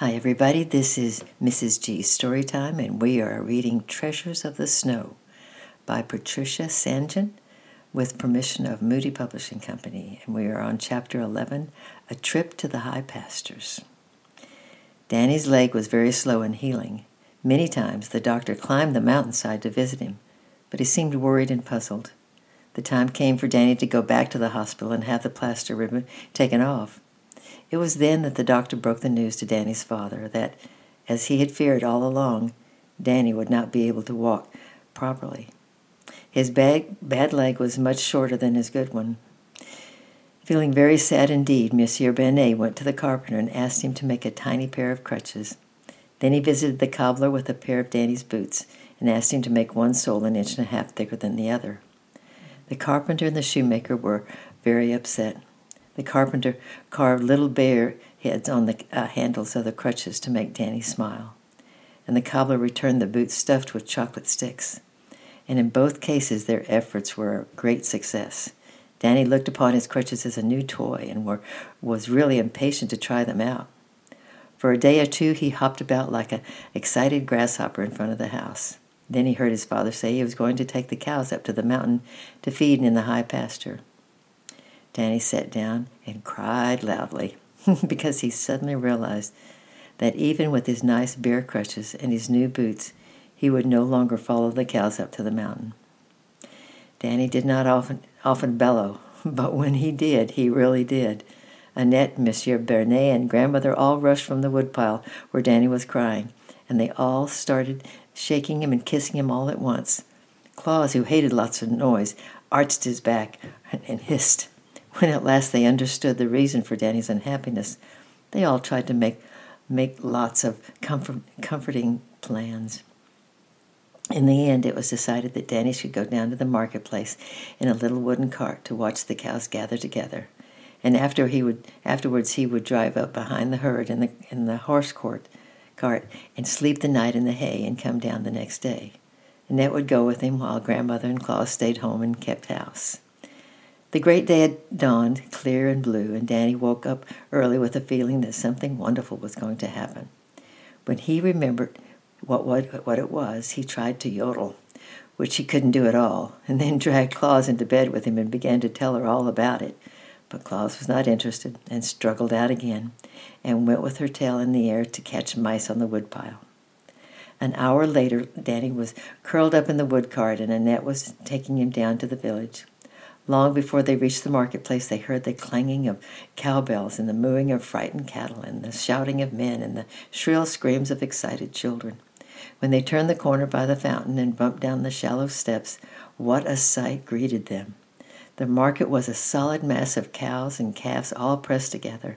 Hi, everybody. This is Mrs. G Storytime, and we are reading Treasures of the Snow by Patricia St. John with permission of Moody Publishing Company. And we are on chapter 11 A Trip to the High Pastures. Danny's leg was very slow in healing. Many times the doctor climbed the mountainside to visit him, but he seemed worried and puzzled. The time came for Danny to go back to the hospital and have the plaster ribbon taken off. It was then that the doctor broke the news to Danny's father that, as he had feared all along, Danny would not be able to walk properly. His bad, bad leg was much shorter than his good one. Feeling very sad indeed, Monsieur Benet went to the carpenter and asked him to make a tiny pair of crutches. Then he visited the cobbler with a pair of Danny's boots and asked him to make one sole an inch and a half thicker than the other. The carpenter and the shoemaker were very upset. The carpenter carved little bear heads on the uh, handles of the crutches to make Danny smile, and the cobbler returned the boots stuffed with chocolate sticks. And in both cases, their efforts were a great success. Danny looked upon his crutches as a new toy and were, was really impatient to try them out. For a day or two, he hopped about like an excited grasshopper in front of the house. Then he heard his father say he was going to take the cows up to the mountain to feed in the high pasture. Danny sat down and cried loudly because he suddenly realized that even with his nice bear crutches and his new boots, he would no longer follow the cows up to the mountain. Danny did not often often bellow, but when he did, he really did. Annette, Monsieur Bernet, and grandmother all rushed from the woodpile where Danny was crying, and they all started shaking him and kissing him all at once. Klaus, who hated lots of noise, arched his back and hissed. When at last they understood the reason for Danny's unhappiness, they all tried to make, make lots of comfort, comforting plans. In the end, it was decided that Danny should go down to the marketplace in a little wooden cart to watch the cows gather together. And after he would, afterwards, he would drive up behind the herd in the, in the horse court, cart and sleep the night in the hay and come down the next day. Annette would go with him while grandmother and Klaus stayed home and kept house. The great day had dawned, clear and blue, and Danny woke up early with a feeling that something wonderful was going to happen. When he remembered what, what, what it was, he tried to yodel, which he couldn't do at all, and then dragged Klaus into bed with him and began to tell her all about it. But Klaus was not interested and struggled out again and went with her tail in the air to catch mice on the woodpile. An hour later, Danny was curled up in the wood cart, and Annette was taking him down to the village. Long before they reached the marketplace, they heard the clanging of cowbells and the mooing of frightened cattle and the shouting of men and the shrill screams of excited children. When they turned the corner by the fountain and bumped down the shallow steps, what a sight greeted them! The market was a solid mass of cows and calves all pressed together.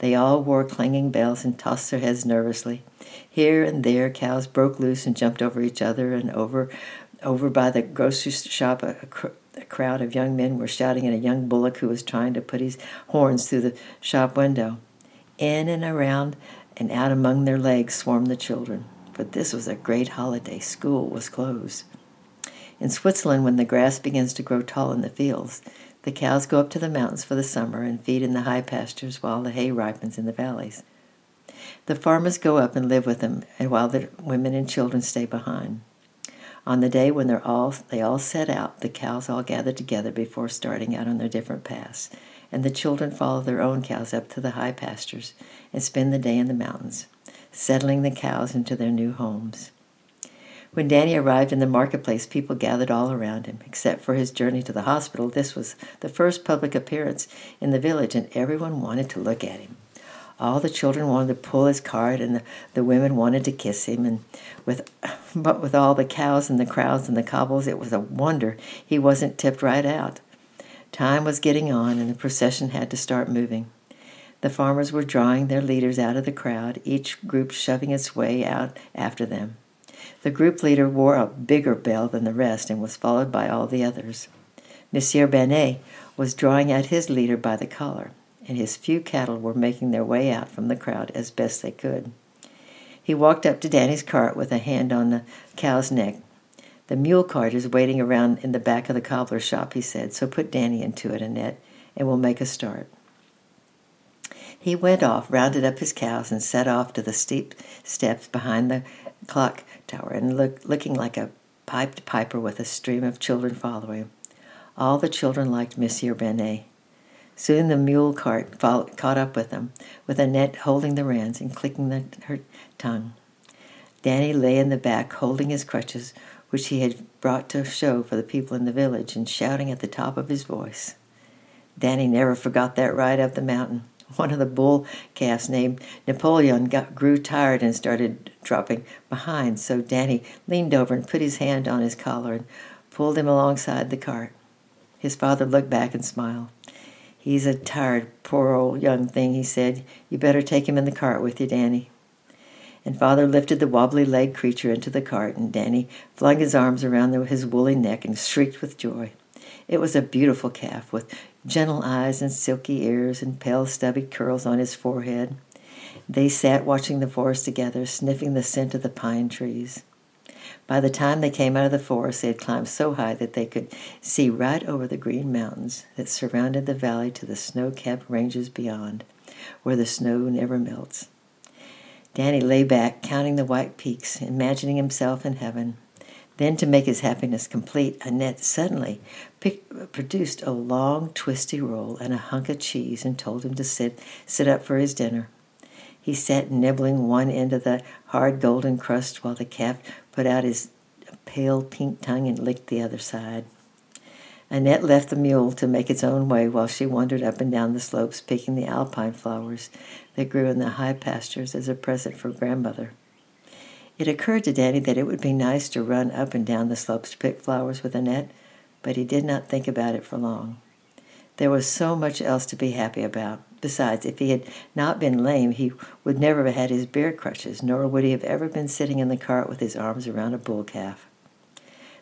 They all wore clanging bells and tossed their heads nervously. Here and there, cows broke loose and jumped over each other, and over, over by the grocery shop, a, crowd of young men were shouting at a young bullock who was trying to put his horns through the shop window. In and around and out among their legs swarmed the children, for this was a great holiday. School was closed. In Switzerland, when the grass begins to grow tall in the fields, the cows go up to the mountains for the summer and feed in the high pastures while the hay ripens in the valleys. The farmers go up and live with them, and while the women and children stay behind. On the day when they're all they all set out, the cows all gather together before starting out on their different paths, and the children follow their own cows up to the high pastures and spend the day in the mountains, settling the cows into their new homes. When Danny arrived in the marketplace, people gathered all around him. Except for his journey to the hospital, this was the first public appearance in the village, and everyone wanted to look at him. All the children wanted to pull his cart, and the, the women wanted to kiss him. And with, but with all the cows and the crowds and the cobbles, it was a wonder he wasn't tipped right out. Time was getting on, and the procession had to start moving. The farmers were drawing their leaders out of the crowd, each group shoving its way out after them. The group leader wore a bigger bell than the rest and was followed by all the others. Monsieur Benet was drawing out his leader by the collar, and his few cattle were making their way out from the crowd as best they could. He walked up to Danny's cart with a hand on the cow's neck. The mule cart is waiting around in the back of the cobbler's shop, he said, so put Danny into it, Annette, and we'll make a start. He went off, rounded up his cows, and set off to the steep steps behind the clock tower, and look, looking like a piped piper with a stream of children following. All the children liked Monsieur Benet. Soon the mule cart followed, caught up with them, with Annette holding the reins and clicking the, her tongue. Danny lay in the back, holding his crutches, which he had brought to show for the people in the village, and shouting at the top of his voice. Danny never forgot that ride up the mountain. One of the bull calves named Napoleon got, grew tired and started dropping behind, so Danny leaned over and put his hand on his collar and pulled him alongside the cart. His father looked back and smiled. He's a tired, poor old young thing, he said. You better take him in the cart with you, Danny. And father lifted the wobbly legged creature into the cart, and Danny flung his arms around his woolly neck and shrieked with joy. It was a beautiful calf with gentle eyes and silky ears and pale stubby curls on his forehead. They sat watching the forest together, sniffing the scent of the pine trees. By the time they came out of the forest, they had climbed so high that they could see right over the green mountains that surrounded the valley to the snow capped ranges beyond, where the snow never melts. Danny lay back, counting the white peaks, imagining himself in heaven. Then, to make his happiness complete, Annette suddenly picked, produced a long, twisty roll and a hunk of cheese and told him to sit, sit up for his dinner. He sat nibbling one end of the hard golden crust while the calf put out his pale pink tongue and licked the other side. Annette left the mule to make its own way while she wandered up and down the slopes picking the alpine flowers that grew in the high pastures as a present for grandmother. It occurred to Danny that it would be nice to run up and down the slopes to pick flowers with Annette, but he did not think about it for long. There was so much else to be happy about. Besides, if he had not been lame, he would never have had his bear crutches, nor would he have ever been sitting in the cart with his arms around a bull calf.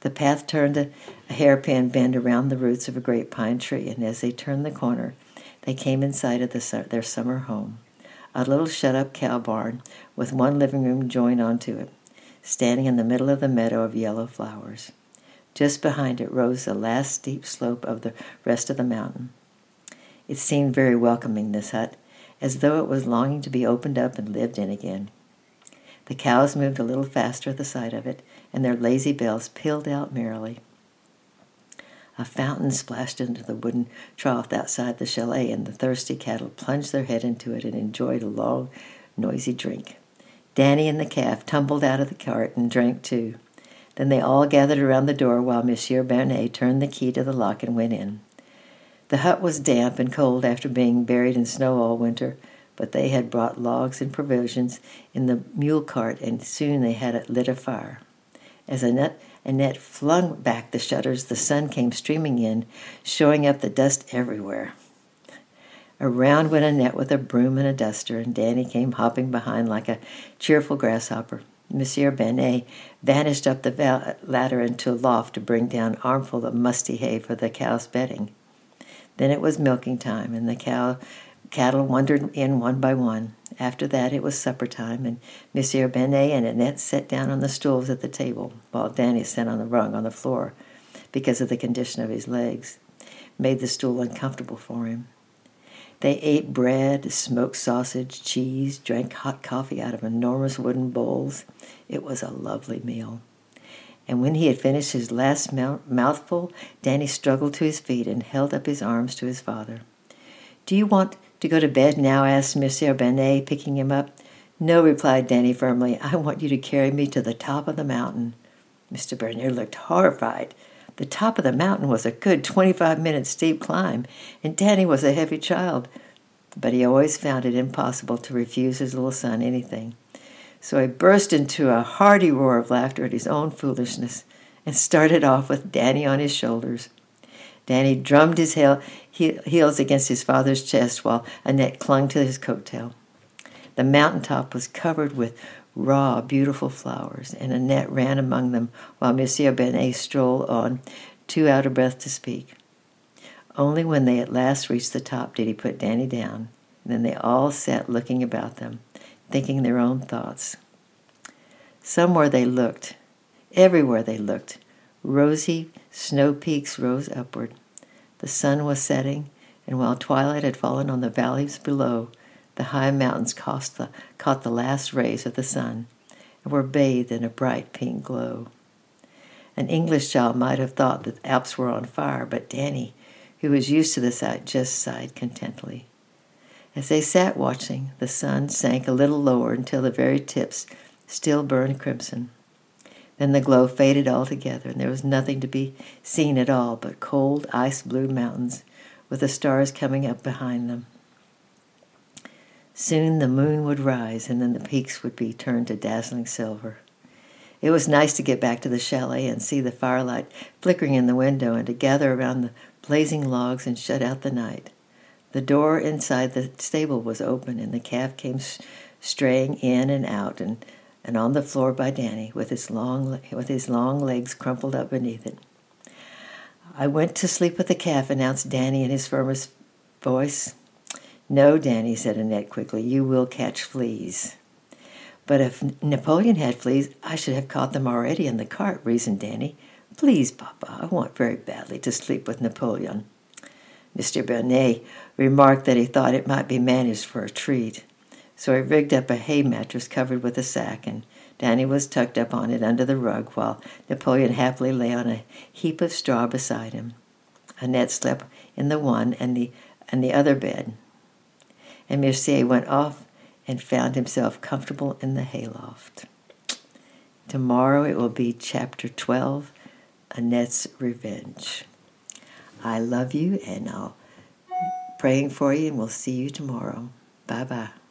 The path turned a, a hairpin bend around the roots of a great pine tree, and as they turned the corner, they came in sight of the, their summer home, a little shut-up cow barn with one living room joined onto it, standing in the middle of the meadow of yellow flowers. Just behind it rose the last steep slope of the rest of the mountain. It seemed very welcoming, this hut, as though it was longing to be opened up and lived in again. The cows moved a little faster at the sight of it, and their lazy bells pealed out merrily. A fountain splashed into the wooden trough outside the chalet, and the thirsty cattle plunged their head into it and enjoyed a long, noisy drink. Danny and the calf tumbled out of the cart and drank too. Then they all gathered around the door while Monsieur Bernet turned the key to the lock and went in. The hut was damp and cold after being buried in snow all winter, but they had brought logs and provisions in the mule cart, and soon they had it lit a fire. As Annette, Annette flung back the shutters, the sun came streaming in, showing up the dust everywhere. Around went Annette with a broom and a duster, and Danny came hopping behind like a cheerful grasshopper. Monsieur Benet vanished up the ladder into a loft to bring down armful of musty hay for the cow's bedding. Then it was milking time, and the cow cattle wandered in one by one. After that, it was supper time, and Monsieur Benet and Annette sat down on the stools at the table, while Danny sat on the rung on the floor because of the condition of his legs, made the stool uncomfortable for him. They ate bread, smoked sausage, cheese, drank hot coffee out of enormous wooden bowls. It was a lovely meal and when he had finished his last mouthful, Danny struggled to his feet and held up his arms to his father. Do you want to go to bed now? asked Monsieur Benet, picking him up. No, replied Danny firmly. I want you to carry me to the top of the mountain. Mr. Burnier looked horrified. The top of the mountain was a good 25 minute steep climb, and Danny was a heavy child. But he always found it impossible to refuse his little son anything. So he burst into a hearty roar of laughter at his own foolishness and started off with Danny on his shoulders. Danny drummed his heels against his father's chest while Annette clung to his coat tail. The mountain top was covered with raw, beautiful flowers, and Annette ran among them while Monsieur Benet strolled on, too out of breath to speak. Only when they at last reached the top did he put Danny down. Then they all sat looking about them thinking their own thoughts. Somewhere they looked, everywhere they looked, rosy snow peaks rose upward. The sun was setting, and while twilight had fallen on the valleys below, the high mountains caught the, caught the last rays of the sun and were bathed in a bright pink glow. An English child might have thought that the Alps were on fire, but Danny, who was used to the sight, just sighed contentedly. As they sat watching, the sun sank a little lower until the very tips still burned crimson. Then the glow faded altogether, and there was nothing to be seen at all but cold, ice blue mountains with the stars coming up behind them. Soon the moon would rise, and then the peaks would be turned to dazzling silver. It was nice to get back to the chalet and see the firelight flickering in the window and to gather around the blazing logs and shut out the night. The door inside the stable was open, and the calf came straying in and out and, and on the floor by Danny with his, long, with his long legs crumpled up beneath it. I went to sleep with the calf, announced Danny in his firmest voice. No, Danny, said Annette quickly, you will catch fleas. But if Napoleon had fleas, I should have caught them already in the cart, reasoned Danny. Please, Papa, I want very badly to sleep with Napoleon. Mr. Bennet remarked that he thought it might be managed for a treat. So he rigged up a hay mattress covered with a sack, and Danny was tucked up on it under the rug, while Napoleon happily lay on a heap of straw beside him. Annette slept in the one and the and the other bed, and Mercier went off and found himself comfortable in the hayloft. Tomorrow it will be chapter 12 Annette's Revenge. I love you and I'll praying for you and we'll see you tomorrow. Bye bye.